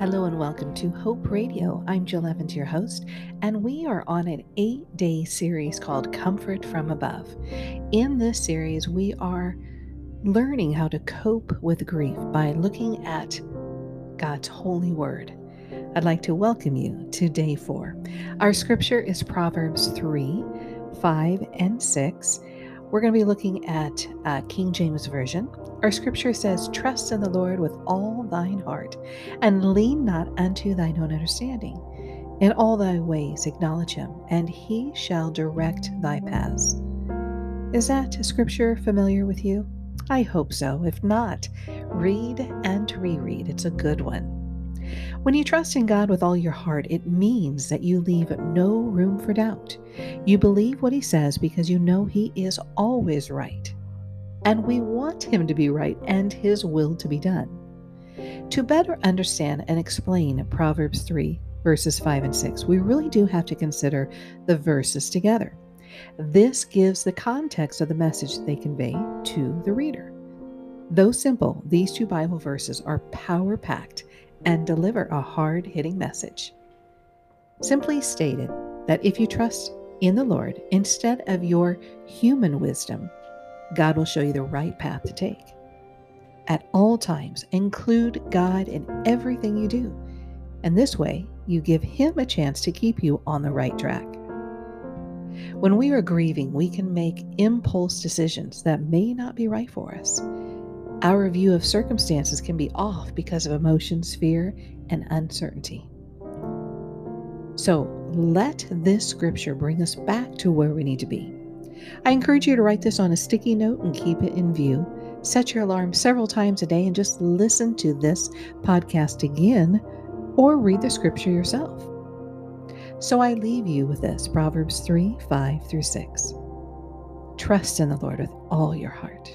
Hello and welcome to Hope Radio. I'm Jill Evans, your host, and we are on an eight day series called Comfort from Above. In this series, we are learning how to cope with grief by looking at God's holy word. I'd like to welcome you to day four. Our scripture is Proverbs 3 5 and 6. We're going to be looking at uh, King James Version. Our scripture says, Trust in the Lord with all thine heart, and lean not unto thine own understanding. In all thy ways acknowledge him, and he shall direct thy paths. Is that scripture familiar with you? I hope so. If not, read and reread. It's a good one. When you trust in God with all your heart, it means that you leave no room for doubt. You believe what He says because you know He is always right. And we want Him to be right and His will to be done. To better understand and explain Proverbs 3, verses 5 and 6, we really do have to consider the verses together. This gives the context of the message they convey to the reader. Though simple, these two Bible verses are power packed and deliver a hard hitting message. Simply stated that if you trust in the Lord instead of your human wisdom, God will show you the right path to take. At all times, include God in everything you do, and this way you give Him a chance to keep you on the right track. When we are grieving, we can make impulse decisions that may not be right for us. Our view of circumstances can be off because of emotions, fear, and uncertainty. So let this scripture bring us back to where we need to be. I encourage you to write this on a sticky note and keep it in view. Set your alarm several times a day and just listen to this podcast again or read the scripture yourself. So I leave you with this Proverbs 3 5 through 6. Trust in the Lord with all your heart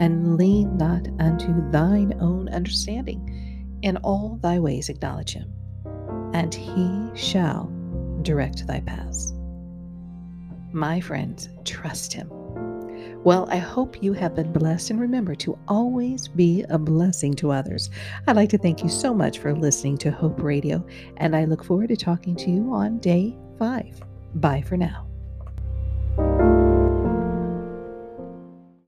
and lean not unto thine own understanding. In all thy ways acknowledge him, and he shall direct thy paths. My friends, trust him. Well, I hope you have been blessed and remember to always be a blessing to others. I'd like to thank you so much for listening to Hope Radio, and I look forward to talking to you on day five. Bye for now.